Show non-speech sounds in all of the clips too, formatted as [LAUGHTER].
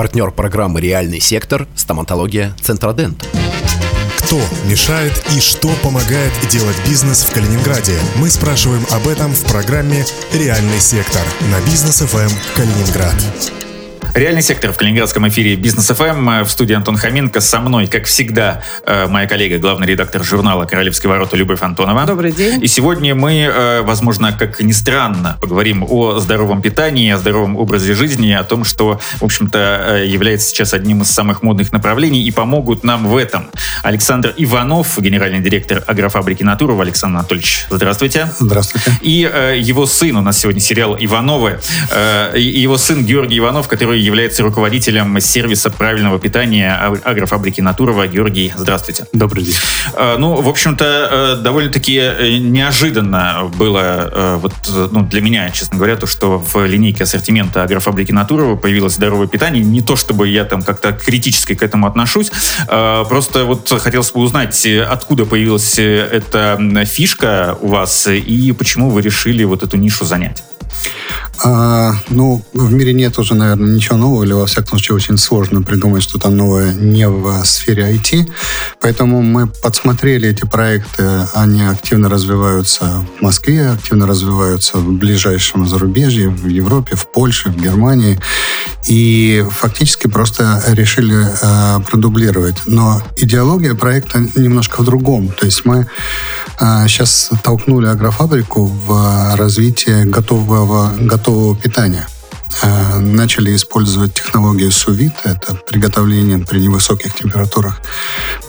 Партнер программы «Реальный сектор» – стоматология «Центродент». Кто мешает и что помогает делать бизнес в Калининграде? Мы спрашиваем об этом в программе «Реальный сектор» на бизнес ФМ Калининград. Реальный сектор в калининградском эфире Бизнес ФМ. В студии Антон Хоменко. Со мной, как всегда, э, моя коллега, главный редактор журнала «Королевские ворота» Любовь Антонова. Добрый день. И сегодня мы, э, возможно, как ни странно, поговорим о здоровом питании, о здоровом образе жизни, о том, что, в общем-то, э, является сейчас одним из самых модных направлений и помогут нам в этом. Александр Иванов, генеральный директор агрофабрики «Натурова». Александр Анатольевич, здравствуйте. Здравствуйте. И его сын, у нас сегодня сериал «Ивановы», его сын Георгий Иванов, который является руководителем сервиса правильного питания агрофабрики Натурова. Георгий, здравствуйте. Добрый день. Э, ну, в общем-то, э, довольно-таки э, неожиданно было вот, ну, для меня, честно говоря, то, что в линейке ассортимента агрофабрики Натурова появилось здоровое питание. Не то, чтобы я там как-то критически к этому отношусь, просто вот хотелось бы узнать, откуда появилась эта фишка у вас и почему вы решили вот эту нишу занять. А, ну, в мире нет уже, наверное, ничего нового, или, во всяком случае, очень сложно придумать что-то новое не в сфере IT. Поэтому мы подсмотрели эти проекты, они активно развиваются в Москве, активно развиваются в ближайшем зарубежье, в Европе, в Польше, в Германии. И фактически просто решили э, продублировать. Но идеология проекта немножко в другом. То есть мы э, сейчас толкнули агрофабрику в развитие готового, готового готового питания. Э, начали использовать технологию сувит, это приготовление при невысоких температурах.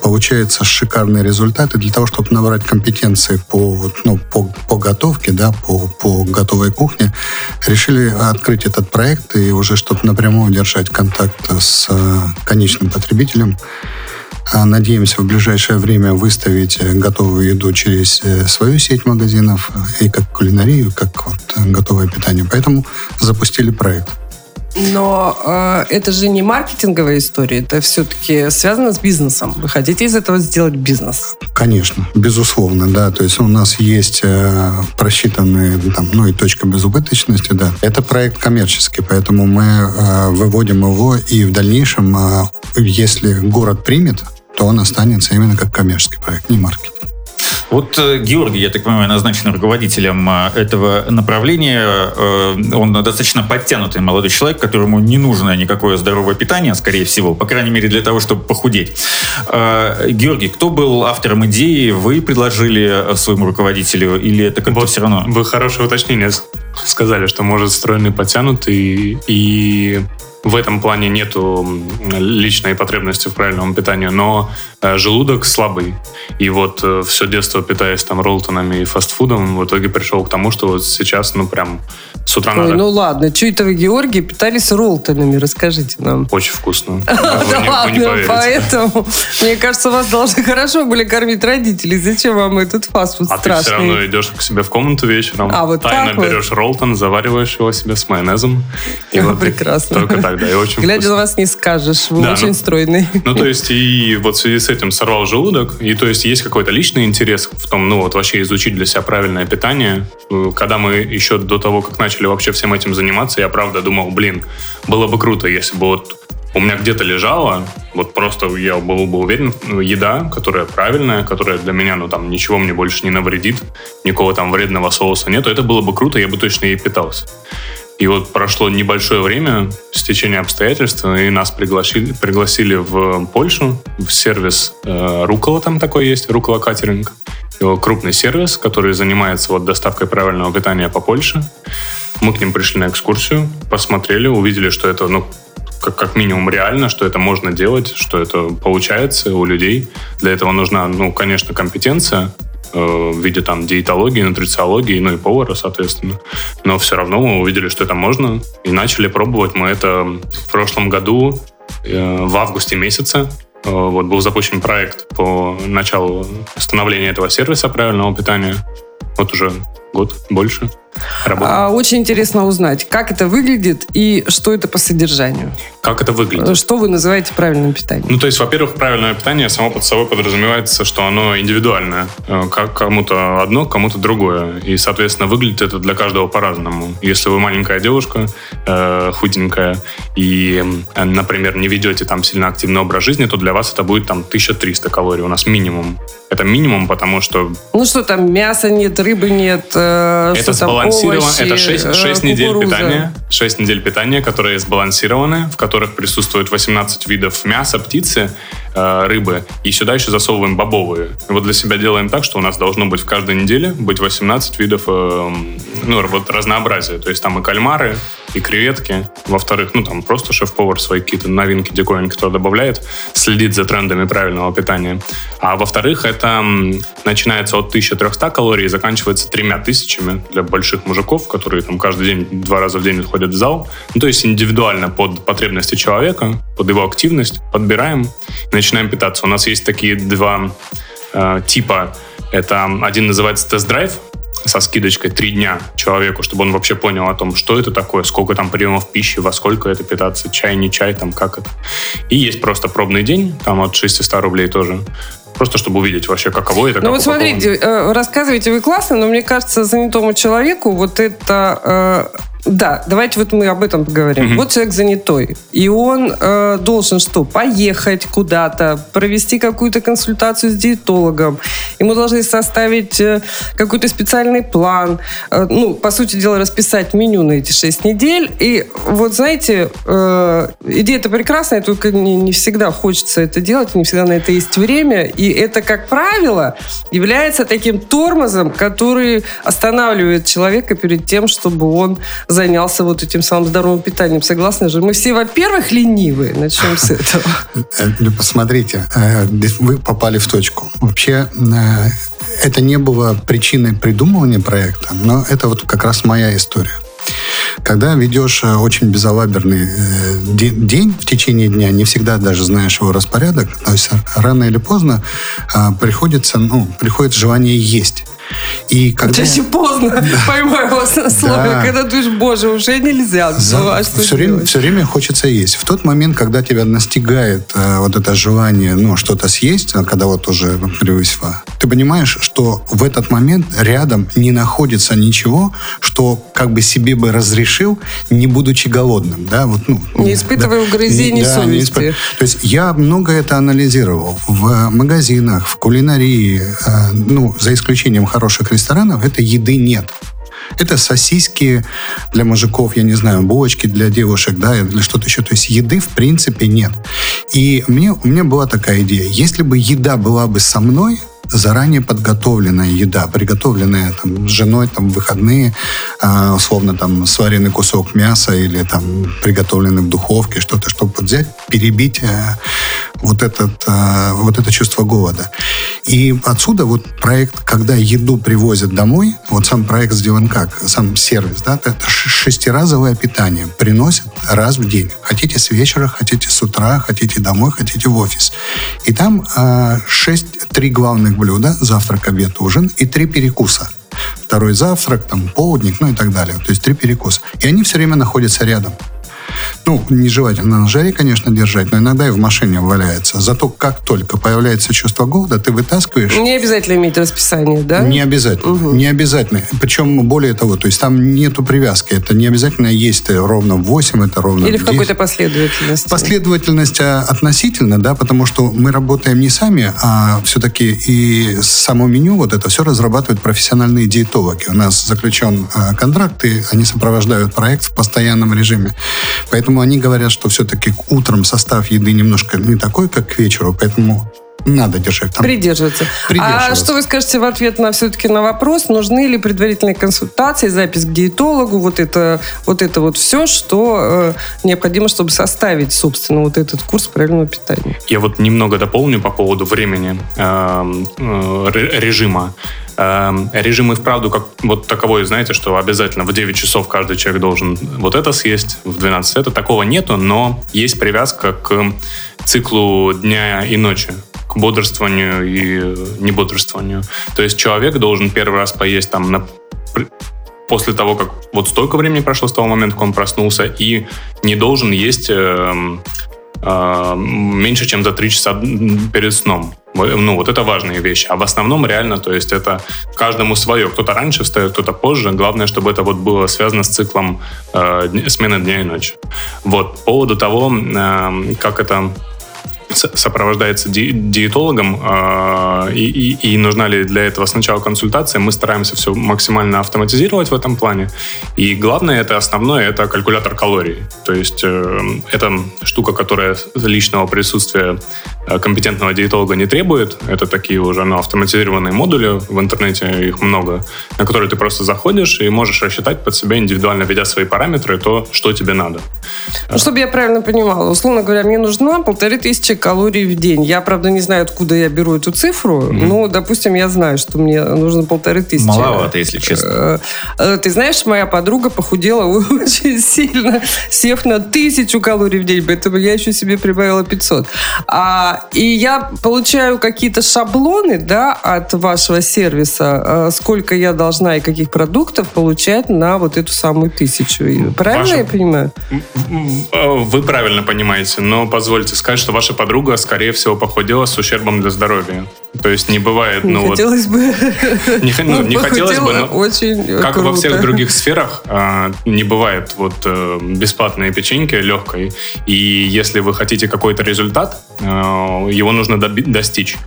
Получается шикарные результаты для того, чтобы набрать компетенции по, ну, по, по готовке, да, по, по готовой кухне. Решили открыть этот проект и уже, чтобы напрямую держать контакт с э, конечным потребителем, а надеемся в ближайшее время выставить э, готовую еду через э, свою сеть магазинов э, и как кулинарию, как вот готовое питание. Поэтому запустили проект. Но э, это же не маркетинговая история, это все-таки связано с бизнесом. Вы хотите из этого сделать бизнес? Конечно, безусловно, да. То есть у нас есть э, просчитанные, там, ну и точка безубыточности, да. Это проект коммерческий, поэтому мы э, выводим его и в дальнейшем, э, если город примет, то он останется именно как коммерческий проект, не маркетинг. Вот э, Георгий, я так понимаю, назначен руководителем э, этого направления. Э, он достаточно подтянутый молодой человек, которому не нужно никакое здоровое питание, скорее всего, по крайней мере для того, чтобы похудеть. Георгий, кто был автором идеи? Вы предложили своему руководителю или это как-то вот все равно? Вы хорошее уточнение сказали, что может стройный подтянутый и в этом плане нету личной потребности в правильном питании, но э, желудок слабый. И вот э, все детство питаясь там роллтонами и фастфудом, в итоге пришел к тому, что вот сейчас, ну, прям с утра Ой, надо... ну ладно, что это вы, Георгий, питались роллтонами, расскажите нам. Очень вкусно. [LAUGHS] Да ладно, поэтому, мне кажется, вас должны [LAUGHS] хорошо были кормить родители. Зачем вам этот фастфуд страшный? А ты все равно идешь к себе в комнату вечером, а, тайно берешь роллтон, завариваешь его себе с майонезом. И [LAUGHS] вот прекрасно. Только тогда, и очень Глядя на вас не скажешь, вы очень ну, стройный. Ну, то есть, и вот в связи с этим сорвал желудок, и то есть есть какой-то личный интерес в том, ну, вот вообще изучить для себя правильное питание. Когда мы еще до того, как начали вообще всем этим заниматься, я правда думал, блин, было бы круто, если бы вот у меня где-то лежала, вот просто я был бы уверен, ну, еда, которая правильная, которая для меня, ну, там, ничего мне больше не навредит, никакого там вредного соуса нету, это было бы круто, я бы точно ей питался. И вот прошло небольшое время, стечение обстоятельств, и нас пригласили, пригласили в Польшу, в сервис э, Рукола там такой есть, Рукола Катеринг. Его крупный сервис, который занимается вот доставкой правильного питания по Польше. Мы к ним пришли на экскурсию, посмотрели, увидели, что это, ну, как, как минимум реально, что это можно делать, что это получается у людей. Для этого нужна, ну, конечно, компетенция, в виде там диетологии, нутрициологии, ну и повара, соответственно. Но все равно мы увидели, что это можно, и начали пробовать мы это в прошлом году, э, в августе месяце. Э, вот был запущен проект по началу становления этого сервиса правильного питания. Вот уже год больше. Работаем. А, Очень интересно узнать, как это выглядит и что это по содержанию. Как это выглядит? Что вы называете правильным питанием? Ну, то есть, во-первых, правильное питание само под собой подразумевается, что оно индивидуальное. Э, Как кому-то одно, кому-то другое. И, соответственно, выглядит это для каждого по-разному. Если вы маленькая девушка, э, худенькая, и, э, например, не ведете там сильно активный образ жизни, то для вас это будет там 1300 калорий. У нас минимум. Это минимум, потому что Ну что там, мяса нет, рыбы нет, э, это сбалансировано. овощи, это 6, э, недель питания. 6 недель питания, которые сбалансированы, в которых присутствует 18 видов мяса, птицы, э, рыбы. И сюда еще засовываем бобовые. Вот для себя делаем так, что у нас должно быть в каждой неделе быть 18 видов э, ну, вот разнообразия. То есть там и кальмары, и креветки. Во-вторых, ну там просто шеф-повар свои какие-то новинки, диковинки туда добавляет, следит за трендами правильного питания. А во-вторых, это начинается от 1300 калорий и заканчивается тремя тысячами для больших мужиков, которые там каждый день, два раза в день ходят в зал. Ну, то есть индивидуально под потребности человека, под его активность подбираем начинаем питаться. У нас есть такие два э, типа. Это один называется тест-драйв, со скидочкой три дня человеку, чтобы он вообще понял о том, что это такое, сколько там приемов пищи, во сколько это питаться, чай, не чай, там как это. И есть просто пробный день, там от 600 рублей тоже. Просто чтобы увидеть вообще, каково это. Ну как вот смотрите, э, рассказываете вы классно, но мне кажется, занятому человеку вот это... Да, давайте вот мы об этом поговорим. Вот человек занятой, и он э, должен что? Поехать куда-то, провести какую-то консультацию с диетологом. Ему должны составить э, какой-то специальный план. Э, ну, по сути дела, расписать меню на эти 6 недель. И вот, знаете, э, идея-то прекрасная, только не, не всегда хочется это делать, не всегда на это есть время. И это, как правило, является таким тормозом, который останавливает человека перед тем, чтобы он занялся вот этим самым здоровым питанием. Согласны же? Мы все, во-первых, ленивые. Начнем с этого. Э, ну, Посмотрите, э, вы попали в точку. Вообще, э, это не было причиной придумывания проекта, но это вот как раз моя история. Когда ведешь э, очень безалаберный э, де- день в течение дня, не всегда даже знаешь его распорядок, то есть рано или поздно э, приходится, ну, приходит желание есть. И когда... Чаще поздно [LAUGHS] поймаю вас на слове, Да. когда думаешь, боже, уже нельзя. Ну, а все, время, делать? все время хочется есть. В тот момент, когда тебя настигает э, вот это желание, ну, что-то съесть, а когда вот уже превысило, ты понимаешь, что в этот момент рядом не находится ничего, что как бы себе бы разрешил, не будучи голодным, да, вот, ну, Не испытывая угрызений Не- да, не совести. испы- То есть я много это анализировал в магазинах, в кулинарии, э, ну, за исключением хороших ресторанов, это еды нет. Это сосиски для мужиков, я не знаю, булочки для девушек, да, или что-то еще. То есть еды в принципе нет. И мне, у меня была такая идея. Если бы еда была бы со мной, заранее подготовленная еда, приготовленная там, с женой там, в выходные, а, условно там сваренный кусок мяса или там приготовленный в духовке, что-то, чтобы взять, перебить э, вот, этот, э, вот это чувство голода. И отсюда вот проект, когда еду привозят домой, вот сам проект сделан как, сам сервис, да, это шестиразовое питание приносят раз в день. Хотите с вечера, хотите с утра, хотите домой, хотите в офис. И там э, шесть, три главных блюда, завтрак, обед, ужин и три перекуса. Второй завтрак, там, полдник, ну и так далее. То есть три перекуса. И они все время находятся рядом. Ну, нежелательно на жаре, конечно, держать, но иногда и в машине валяется. Зато как только появляется чувство голода, ты вытаскиваешь Не обязательно иметь расписание, да? не обязательно. Не обязательно. Причем, более того, то есть там нету привязки. Это не обязательно есть ровно в 8, это ровно Или в 10. какой-то последовательности. Последовательность а, относительно, да, потому что мы работаем не сами, а все-таки и само меню, вот это все разрабатывают профессиональные диетологи. У нас заключен а, контракт, и они сопровождают проект в постоянном режиме. Поэтому они говорят, что все-таки утром состав еды немножко не такой, как к вечеру, поэтому надо держать там. Придерживаться. А Придерживаться. что вы скажете в ответ на все-таки на вопрос, нужны ли предварительные консультации, запись к диетологу, вот это вот, это вот все, что э, необходимо, чтобы составить, собственно, вот этот курс правильного питания? Я вот немного дополню по поводу времени эм, э, ре- режима. Эм, Режим и вправду как вот таковой, знаете, что обязательно в 9 часов каждый человек должен вот это съесть, в 12 это. Такого нету, но есть привязка к циклу дня и ночи, к бодрствованию и небодрствованию. То есть человек должен первый раз поесть там на после того, как вот столько времени прошло с того момента, как он проснулся, и не должен есть э, э, меньше, чем за 3 часа перед сном. Ну, вот это важные вещи. А в основном реально, то есть это каждому свое. Кто-то раньше встает, кто-то позже. Главное, чтобы это вот было связано с циклом э, смены дня и ночи. Вот. По поводу того, э, как это сопровождается ди диетологом, э, и, и, и нужна ли для этого сначала консультация, мы стараемся все максимально автоматизировать в этом плане. И главное, это основное, это калькулятор калорий. То есть э, это штука, которая личного присутствия э, компетентного диетолога не требует. Это такие уже ну, автоматизированные модули, в интернете их много, на которые ты просто заходишь и можешь рассчитать под себя индивидуально, введя свои параметры, то, что тебе надо. Ну, чтобы я правильно понимала, условно говоря, мне нужна полторы тысячи калорий в день. Я, правда, не знаю, откуда я беру эту цифру, mm-hmm. но, допустим, я знаю, что мне нужно полторы тысячи. Маловато, если честно. Э, э, ты знаешь, моя подруга похудела [LAUGHS] очень сильно, сев на тысячу калорий в день, поэтому я еще себе прибавила 500. А, и я получаю какие-то шаблоны, да, от вашего сервиса, э, сколько я должна и каких продуктов получать на вот эту самую тысячу. Правильно Ваша... я понимаю? Вы правильно понимаете, но позвольте сказать, что ваша подруга подруга, скорее всего, похудела с ущербом для здоровья. То есть не бывает, ну не вот... Хотелось бы. [LAUGHS] Не, ну, не хотелось бы, но очень как круто. во всех других сферах, а, не бывает вот э, бесплатные печеньки легкой. И если вы хотите какой-то результат, его нужно достичь.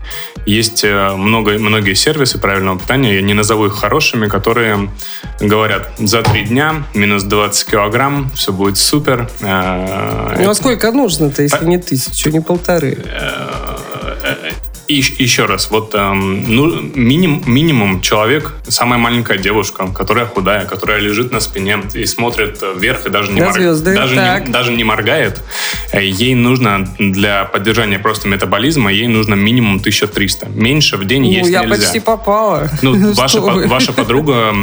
Есть э, много, многие сервисы правильного питания, я не назову их хорошими, которые говорят, за три дня минус 20 килограмм, все будет супер. Ну а сколько нужно-то, если не тысячу, не полторы? И еще раз, вот эм, ну, миним, минимум человек, самая маленькая девушка, которая худая, которая лежит на спине и смотрит вверх и даже не, морг... даже не, даже не моргает, э, ей нужно для поддержания просто метаболизма, ей нужно минимум 1300. Меньше в день ну, есть я нельзя. почти попала. Ну, [LAUGHS] ваша, ваша подруга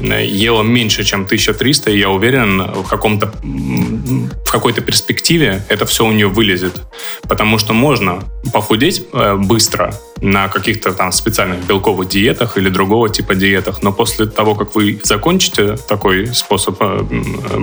ела меньше, чем 1300, и я уверен, в, каком-то, в какой-то перспективе это все у нее вылезет. Потому что можно похудеть э, быстро, на каких-то там специальных белковых диетах или другого типа диетах, но после того, как вы закончите такой способ э,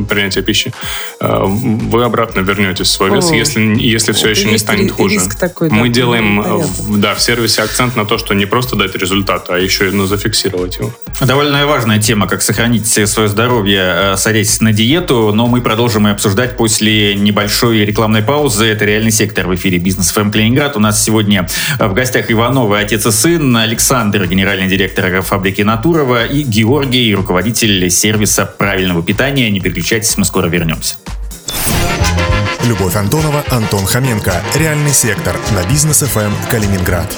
принятия пищи, э, вы обратно вернетесь в свой вес, О, если, если все еще не станет хуже. Такой, Мы да, делаем в, да, в сервисе акцент на то, что не просто дать результат, а еще и ну, зафиксировать его. Довольно важная тема, как сохранить свое здоровье, э, садясь на диету, но мы продолжим и обсуждать после небольшой рекламной паузы. Это «Реальный сектор» в эфире «Бизнес ФМ Калининград». У нас сегодня в гостях Иван Ивановы, отец и сын, Александр, генеральный директор фабрики Натурова и Георгий, руководитель сервиса правильного питания. Не переключайтесь, мы скоро вернемся. Любовь Антонова, Антон Хоменко. Реальный сектор на бизнес ФМ Калининград.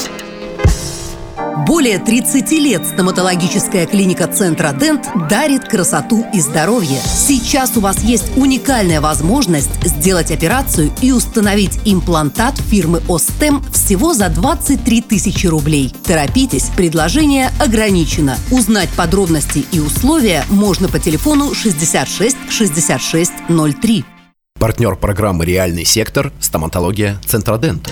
Более 30 лет стоматологическая клиника Центра Дент дарит красоту и здоровье. Сейчас у вас есть уникальная возможность сделать операцию и установить имплантат фирмы Остем всего за 23 тысячи рублей. Торопитесь, предложение ограничено. Узнать подробности и условия можно по телефону 66 66 03. Партнер программы «Реальный сектор» – стоматология «Центродент».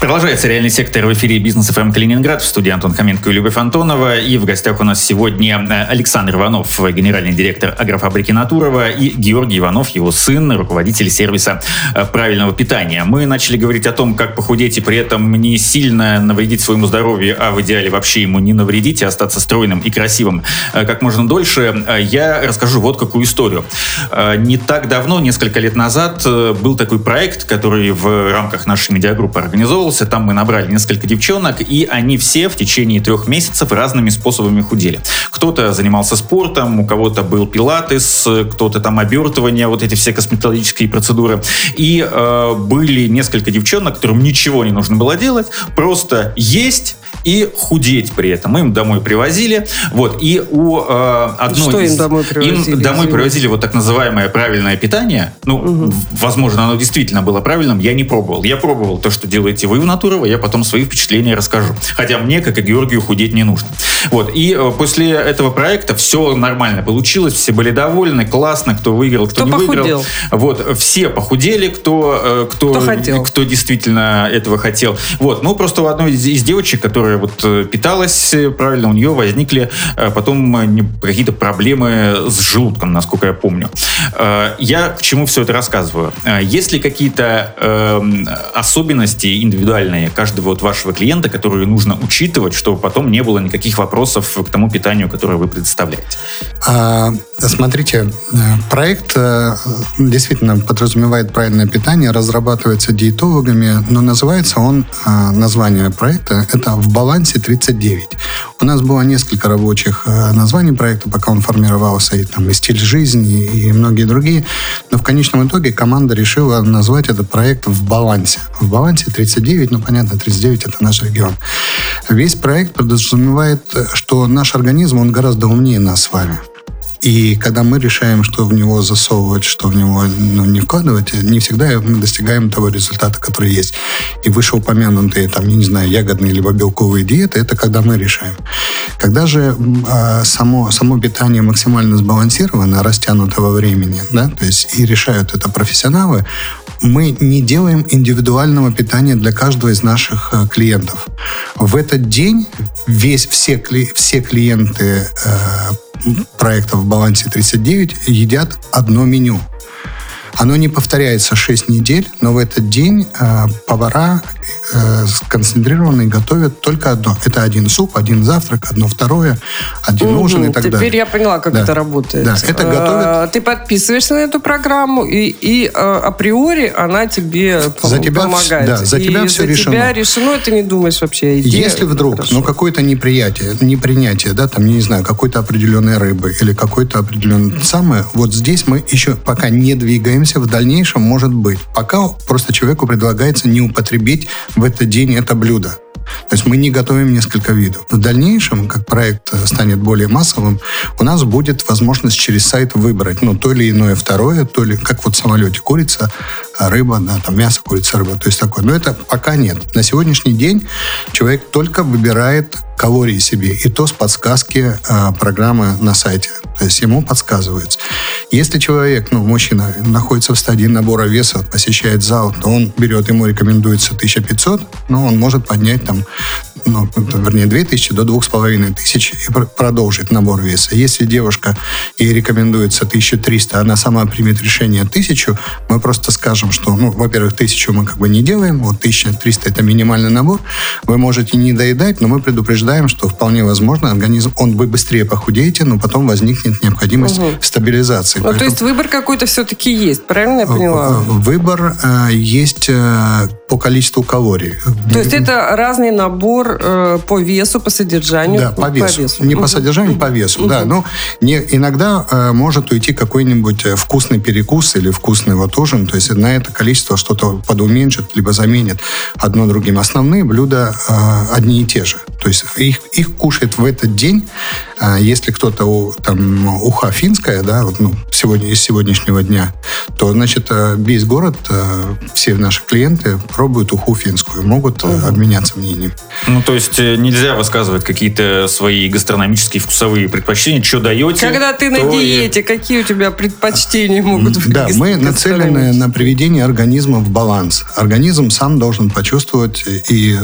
Продолжается реальный сектор в эфире Бизнес ФМ Калининград в студии Антон Хоменко и Любовь Антонова. И в гостях у нас сегодня э, Александр Иванов, генеральный директор агрофабрики Натурова, и Георгий Иванов, его сын, руководитель сервиса э, правильного питания. Мы начали говорить о том, как похудеть и при этом не сильно навредить своему здоровью, а в идеале вообще ему не навредить и остаться стройным и красивым э, как можно дольше. Я расскажу вот какую историю. Не так давно, несколько лет назад, был такой проект, который в рамках нашей медиагруппы организовал записывался, там мы набрали несколько девчонок, и они все в течение трех месяцев разными способами худели. Кто-то занимался спортом, у кого-то был пилатес, кто-то там обертывание, вот эти все косметологические процедуры. И э, были несколько девчонок, которым ничего не нужно было делать, просто есть и худеть при этом. Мы им домой привозили. Вот. И у э, одной Что из... им домой привозили? Им домой привозили вот так называемое правильное питание. Ну, угу. возможно, оно действительно было правильным. Я не пробовал. Я пробовал то, что делаете вы в Натурово. Я потом свои впечатления расскажу. Хотя мне, как и Георгию, худеть не нужно. Вот. И э, после этого проекта все нормально получилось, все были довольны, классно, кто выиграл, кто, Кто не похудел? выиграл. Вот. Все похудели, кто, э, кто, Кто хотел. кто действительно этого хотел. Вот. Ну, просто у одной из, из девочек, которая вот э, питалась э, правильно, у нее возникли э, потом какие-то проблемы с желудком, насколько я помню. Я к чему все это рассказываю? Есть ли какие-то эм, особенности индивидуальные каждого вот вашего клиента, которые нужно учитывать, чтобы потом не было никаких вопросов к тому питанию, которое вы представляете? А, Смотрите, проект действительно подразумевает правильное питание, разрабатывается диетологами, но называется он, название проекта, это «В балансе 39». У нас было несколько рабочих э, названий проекта, пока он формировался, и там и стиль жизни, и многие другие, но в конечном итоге команда решила назвать этот проект «В балансе». В балансе 39, ну понятно, 39 это наш регион. Весь проект подразумевает, э, что наш организм, он гораздо умнее нас с вами. И когда мы решаем, что в него засовывать, что в него ну, не вкладывать, не всегда мы достигаем того результата, который есть. И вышеупомянутые, там, я не знаю, ягодные либо белковые диеты, это когда мы решаем. Когда же а, само, само питание максимально сбалансировано, растянуто во времени, да, то есть и решают это профессионалы, мы не делаем индивидуального питания для каждого из наших э, клиентов. В этот день весь, все, все клиенты э, проекта в балансе 39 едят одно меню. Оно не повторяется 6 недель, но в этот день э, повара э, сконцентрированные готовят только одно. Это один суп, один завтрак, одно второе, один ужин и так Теперь далее. я поняла, как Да. это работает. Да, это Э, готовят- Ты подписываешься на эту программу, и, и, э, априори она тебе За тебя помогает. да, за И тебя всё за решено. тебя решено, ты не думаешь вообще еде. Если вдруг, Хорошо. ну, какое-то неприятие, непринятие, да, там, не знаю, какой-то определенной рыбы или какой-то определенный самое, вот здесь мы еще пока не двигаемся, в дальнейшем может быть. Пока просто человеку предлагается не употребить в этот день это блюдо. То есть мы не готовим несколько видов. В дальнейшем, как проект э, станет более массовым, у нас будет возможность через сайт выбрать, ну, то или иное второе, то ли, как вот в самолете, курица, рыба, да, там мясо, курица, рыба, то есть такое. Но это пока нет. На сегодняшний день человек только выбирает калории себе, и то с подсказки э, программы на сайте. То есть ему подсказывается. Если человек, ну, мужчина, находится в стадии набора веса, посещает зал, то он берет, ему рекомендуется 1500, но он может поднять там, ну, вернее, 2000 до 2500 и пр- продолжить набор веса. Если девушка, ей рекомендуется 1300, она сама примет решение 1000, мы просто скажем, что, ну, во-первых, 1000 мы как бы не делаем, вот 1300 это минимальный набор, вы можете не доедать, но мы предупреждаем, что вполне возможно организм, он вы быстрее похудеете, но потом возникнет необходимость стабилизации. Ну, то Поэтому- есть выбор какой-то все-таки есть, правильно я поняла? Э, Выбор э, есть э, по количеству калорий. То есть это разный набор э, по весу, по содержанию. Да, по весу. Не по Мгм. содержанию, по весу. Да, ну, не, иногда э, может уйти какой-нибудь э, вкусный перекус или вкусный вот ужин, то есть на это количество что-то подуменьшит, либо заменит одно другим. Основные блюда э, одни и те же. То есть их, их кушает в этот день, э, если кто-то у- там уха финская, да, вот, ну, сегодня, из сегодняшнего дня, то, значит, э, весь город, э, все наши клиенты пробуют уху финскую, могут э, обменяться мнением. Ну, то есть э, нельзя высказывать какие-то свои гастрономические вкусовые предпочтения, что даете. Когда ты на то и- диете, какие у тебя предпочтения могут быть? Да, мы нацелены на приведение организма в баланс. Организм сам должен почувствовать и э,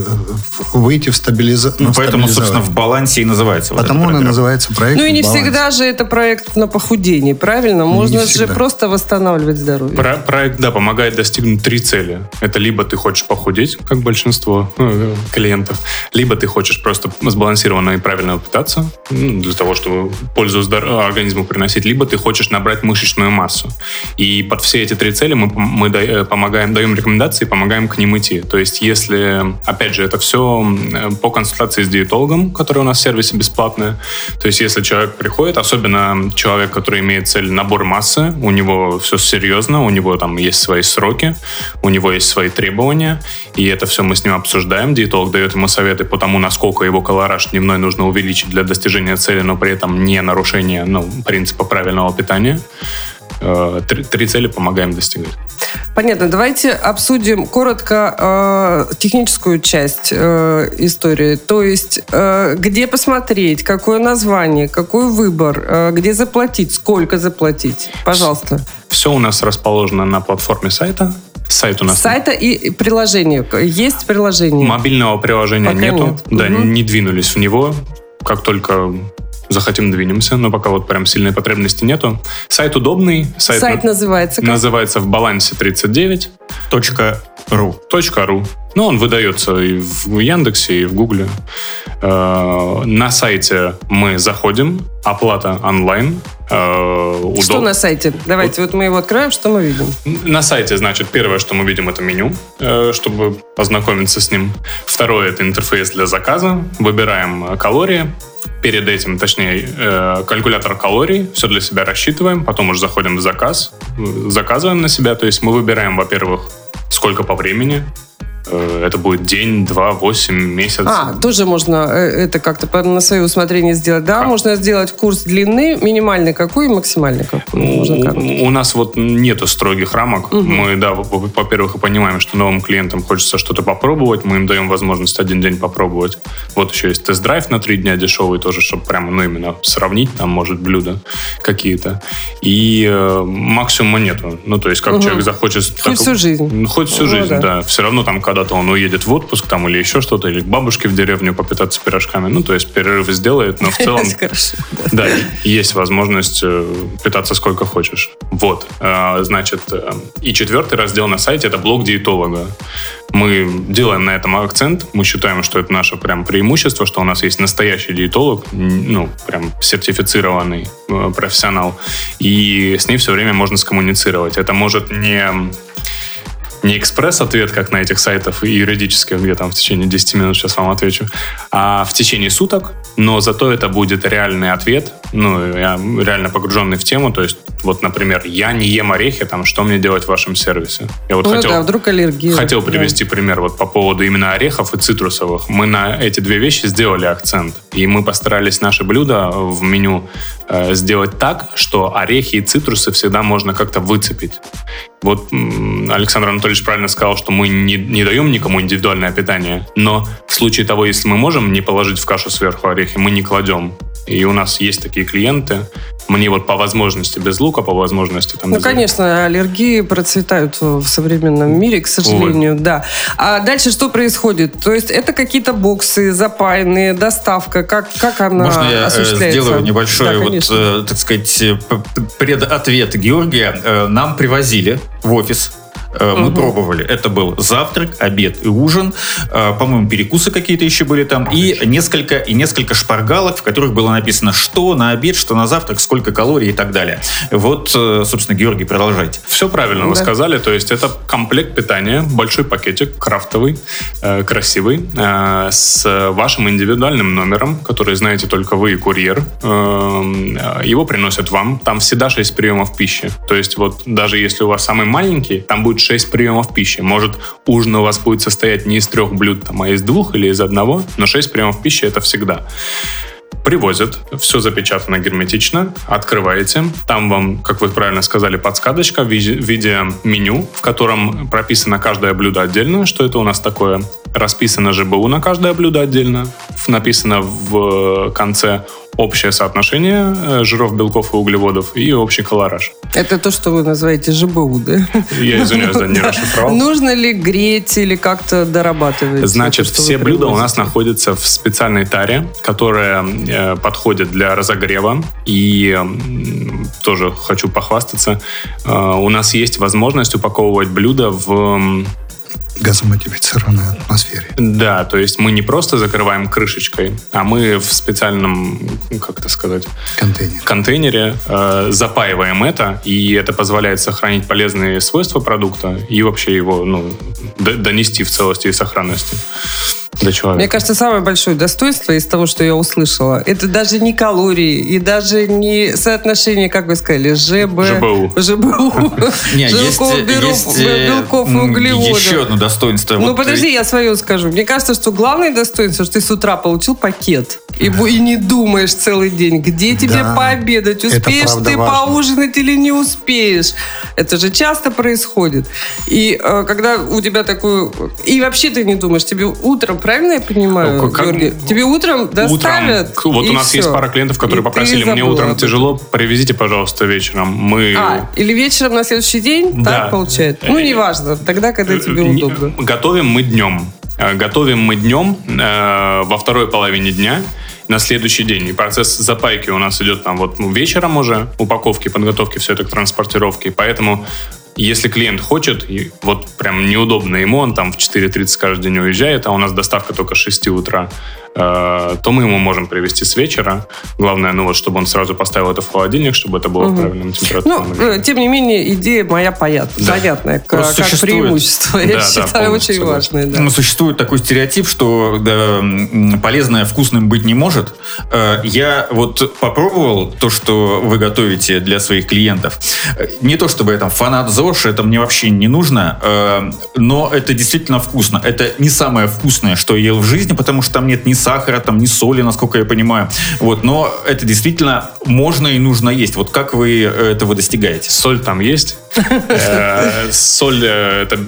выйти в стабилизацию. Ну, поэтому, собственно, в балансе и называется. вот Потому эта он и называется проект Ну и не «В балансе». всегда же это проект на похудение, правильно? Можно же всегда. просто восстанавливать здоровье. Про- проект, да, помогает достигнуть три цели. Это либо ты хочешь похудеть, как большинство э, клиентов, либо ты хочешь просто сбалансированно и правильно питаться, ну, для того, чтобы пользу организму приносить, либо ты хочешь набрать мышечную массу. И под все эти три цели мы, пом- мы да- э, помогаем, даем рекомендации, помогаем к ним идти. То есть, если, опять же, это все по консультации с диетологом, который у нас в сервисе бесплатная. То есть, если человек приходит, особенно человек, который имеет цель набор массы, у него все серьезно, у него там есть свои сроки, у него есть свои требования, и это все мы с ним обсуждаем. Диетолог дает ему советы по тому, насколько его колораж дневной нужно увеличить для достижения цели, но при этом не нарушение ну, принципа правильного питания. Э, Три, три цели помогаем достигать. Понятно. Давайте обсудим коротко э, техническую часть э, истории. То есть, э, где посмотреть, какое название, какой выбор, э, где заплатить, сколько заплатить. Пожалуйста. Все у нас расположено на платформе сайта. Сайт у нас... Сайта и приложение. Есть приложение? Мобильного приложения Пока нету. нет. Да, Мгм. не двинулись в него. Как только захотим, двинемся. Но пока вот прям сильной потребности нету. Сайт удобный. Сайт, Сайт на- называется как? называется в балансе 39. Точка .ру. .ру. Ну, он выдается и в Яндексе, и в Гугле. Э, На сайте мы заходим, оплата онлайн. э, Что удоб- на сайте? Давайте, вот мы его откроем, что мы видим? На сайте, значит, первое, что мы видим, это меню, э, чтобы познакомиться с ним. Второе, это интерфейс для заказа. Выбираем калории. Перед этим, точнее, э, калькулятор калорий. Все для себя рассчитываем. Потом уже заходим в заказ. Заказываем на себя. То есть мы выбираем, во-первых, сколько по времени. Э, Это будет день, два, восемь, месяц. А, тоже можно э, это как-то на свое усмотрение сделать. Да, можно сделать курс длины, минимальный какой и максимальный какой. Можно как? У, нас вот нету строгих рамок. Мы, да, во- во- во-первых, и понимаем, что новым клиентам хочется что-то попробовать. Мы им даем возможность один день попробовать. Вот еще есть тест-драйв на три дня дешевый тоже, чтобы прямо, ну, именно сравнить, там, может, блюда какие-то. И э, максимума нету. Ну, то есть, как человек захочет... Хоть всю жизнь. Хоть всю Ну, жизнь, да. да. Все равно там когда-то он уедет в отпуск там или еще что-то, или к бабушке в деревню попитаться пирожками. Ну, то есть перерыв сделает, но в целом... [LAUGHS] Да, есть возможность э, питаться сколько хочешь. Вот, э, значит, э, и четвертый раздел на сайте это блог диетолога. Мы делаем на этом акцент. Мы считаем, что это наше прям преимущество, что у нас есть настоящий диетолог, ну, прям сертифицированный профессионал. И с ней все время можно скоммуницировать. Это может не не экспресс-ответ, как на этих сайтах юридических, где там в течение 10 минут сейчас вам отвечу, а в течение суток, но зато это будет реальный ответ, ну, я реально погруженный в тему, то есть, вот, например, я не ем орехи, там, что мне делать в вашем сервисе? Я вот Ну хотел... да, вдруг аллергия. Хотел Да. привести пример вот по поводу именно орехов и цитрусовых. Мы на эти две вещи сделали акцент. И мы постарались наши блюда в меню сделать так, что орехи и цитрусы всегда можно как-то выцепить. Вот Александр Анатольевич правильно сказал, что мы не, не даем никому индивидуальное питание, но в случае того, если мы можем не положить в кашу сверху орехи, мы не кладем. И у нас есть такие клиенты. Мне вот по возможности без лука, по возможности там Ну, без- конечно, аллергии процветают в современном мире, к сожалению, да. А дальше что происходит? То есть это какие-то боксы запаянные, доставка, как, как она Можно я э, осуществляется? сделаю небольшой, Да, вот, конечно. Э, так сказать, э, предответ Георгия? Э, Нам привозили в офис Э, Мы пробовали. Это был завтрак, обед и ужин. Э, По-моему, перекусы какие-то еще были там. И несколько, и несколько шпаргалок, в которых было написано, что на обед, что на завтрак, сколько калорий и так далее. Вот, э, собственно, Георгий, продолжайте. Все правильно вы Да. сказали. То есть это комплект питания, большой пакетик, крафтовый, красивый, с вашим индивидуальным номером, который знаете только вы и курьер. Э, его приносят вам. Там всегда 6 приемов пищи. То есть вот даже если у вас самый маленький, там будет 6 приемов пищи. Может, ужин у вас будет состоять не из трех блюд, там, а из двух или из одного, но 6 приемов пищи это всегда. Привозят, все запечатано герметично, открываете. Там вам, как вы правильно сказали, подсказочка в виде, меню, в котором прописано каждое блюдо отдельно, что это у нас такое. Расписано ЖБУ на каждое блюдо отдельно. Написано в конце общее соотношение э, жиров, белков и углеводов и общий колораж. Это то, что вы называете ЖБУ, да? Я извиняюсь, да, не расшифровал. Нужно ли греть или как-то дорабатывать? Значит, все блюда у нас находятся в специальной таре, которая э, подходит для разогрева. И тоже хочу похвастаться, э, у нас есть возможность упаковывать блюда в... газомодифицированной атмосфере. Да, то есть мы не просто закрываем крышечкой, а мы в специальном, ну, как это сказать, Контейнер. контейнере э, запаиваем это, и это позволяет сохранить полезные свойства продукта и вообще его ну, д- донести в целости и сохранности до человека. Мне кажется, самое большое достоинство из того, что я услышала, это даже не калории и даже не соотношение, как вы сказали, ЖБ... ЖБУ. ЖБУ. Белков- и углеводов. еще одно достоинство. Ну, Вот, подожди, я свое скажу. Мне кажется, что главное достоинство, что ты с утра получил пакет. И, и не думаешь целый день, где тебе Да. пообедать, успеешь ты важно. поужинать или не успеешь. Это же часто происходит. И э, когда у тебя такой... И вообще ты не думаешь, тебе утром, правильно я понимаю, Ну, как- Георгий? Тебе утром доставят, Утром. Вот у нас всё. есть пара клиентов, которые И ты попросили, мне утром тяжело, привезите, пожалуйста, вечером. Мы... А, или вечером на следующий день, Да. так получается? Ну, Э, неважно, тогда, когда тебе Не- удобно. Готовим мы днем. Э, Готовим мы днем э, во второй половине дня на следующий день. И процесс запайки у нас идет там вот ну, вечером уже, упаковки, подготовки, все это к транспортировке. Поэтому если клиент хочет, и вот прям неудобно ему, он там в 4.30 каждый день уезжает, а у нас доставка только с 6 утра, то мы ему можем привезти с вечера. Главное, ну вот, чтобы он сразу поставил это в холодильник, чтобы это было в правильном Ну, температурном режиме. э, тем не менее, идея моя понят- Да. понятная, как существует. преимущество. Я Да, да, считаю, очень важное. да. Ну, существует такой стереотип, что да, полезное вкусным быть не может. Э, Я вот попробовал то, что вы готовите для своих клиентов. Э, Не то чтобы я там фанат ЗОЖ, это мне вообще не нужно, э, но это действительно вкусно. Это не самое вкусное, что я ел в жизни, потому что там нет ни сахара, там ни соли, насколько я понимаю. Вот, но это действительно можно и нужно есть. Вот как вы э, этого достигаете? Соль там есть. [LAUGHS] Э, Соль э, это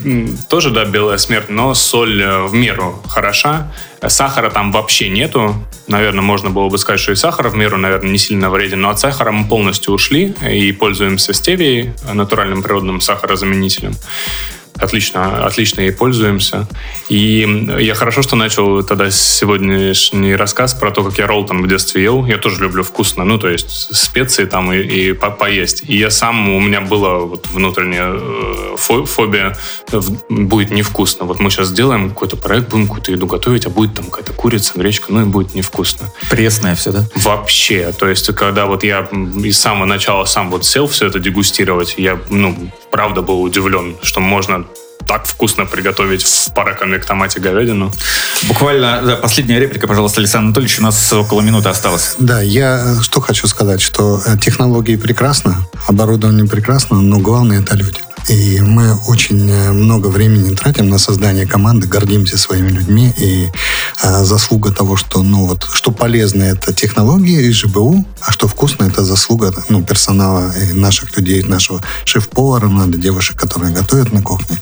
тоже, да, белая смерть, но соль в меру хороша. Сахара там вообще нету. Наверное, можно было бы сказать, что и сахар в меру, наверное, не сильно вреден, но от сахара мы полностью ушли и пользуемся стевией, натуральным природным сахарозаменителем. Отлично, отлично ей пользуемся. И я хорошо, что начал тогда сегодняшний рассказ про то, как я роллтон в детстве ел. Я тоже люблю вкусно, ну, то есть специи там и, и по- поесть. И я сам, у меня была вот внутренняя э, фо- фобия, будет невкусно. Вот мы сейчас сделаем какой-то проект, будем какую-то еду готовить, а будет там какая-то курица, гречка, ну и будет невкусно. Пресное все, да? Вообще. То есть, когда вот я из самого начала сам вот сел все это дегустировать, я, ну, правда был удивлен, что можно так вкусно приготовить в пароконвектомате говядину. Буквально да, последняя реплика, пожалуйста, Александр Анатольевич. У нас около минуты осталось. Да, я что хочу сказать, что технологии прекрасно, оборудование прекрасно, но главное это люди. И мы очень э, много времени тратим на создание команды, гордимся своими людьми. И э, заслуга того, что, ну, вот, что полезно, это технологии и ЖБУ, а что вкусно, это заслуга ну, персонала и наших людей, нашего шеф-повара, надо девушек, которые готовят на кухне.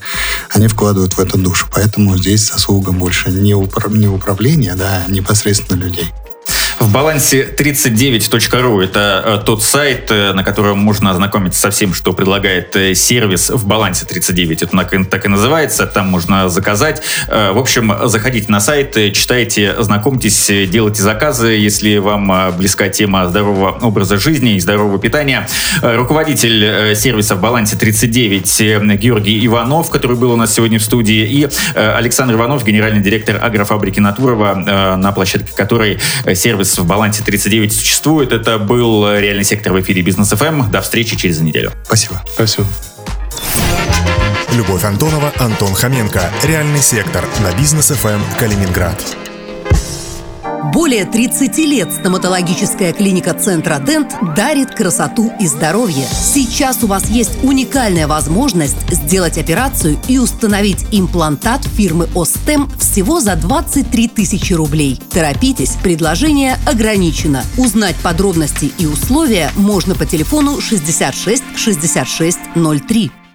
Они вкладывают в это душу. Поэтому здесь заслуга больше не, упра- не управления, да, а непосредственно людей. В балансе 39.ru это э, тот сайт, э, на котором можно ознакомиться со всем, что предлагает э, сервис в балансе 39. Это так и- называется. Там можно заказать. В общем, заходите на сайт, читайте, знакомьтесь, делайте заказы, если вам близка тема здорового образа жизни и здорового питания. Руководитель сервиса в балансе 39 э, Георгий Иванов, который был у нас сегодня в студии, и Александр Иванов, генеральный директор агрофабрики Натурова, на площадке которой э, сервис в балансе 39 существует. Это был реальный сектор в эфире Бизнес ФМ. До встречи через неделю. Спасибо. Спасибо. Любовь Антонова, Антон Хоменко. Реальный сектор на бизнес ФМ Калининград. Более 30 лет стоматологическая клиника Центра Дент дарит красоту и здоровье. Сейчас у вас есть уникальная возможность сделать операцию и установить имплантат фирмы Остем всего за 23 тысячи рублей. Торопитесь, предложение ограничено. Узнать подробности и условия можно по телефону 66 66 03.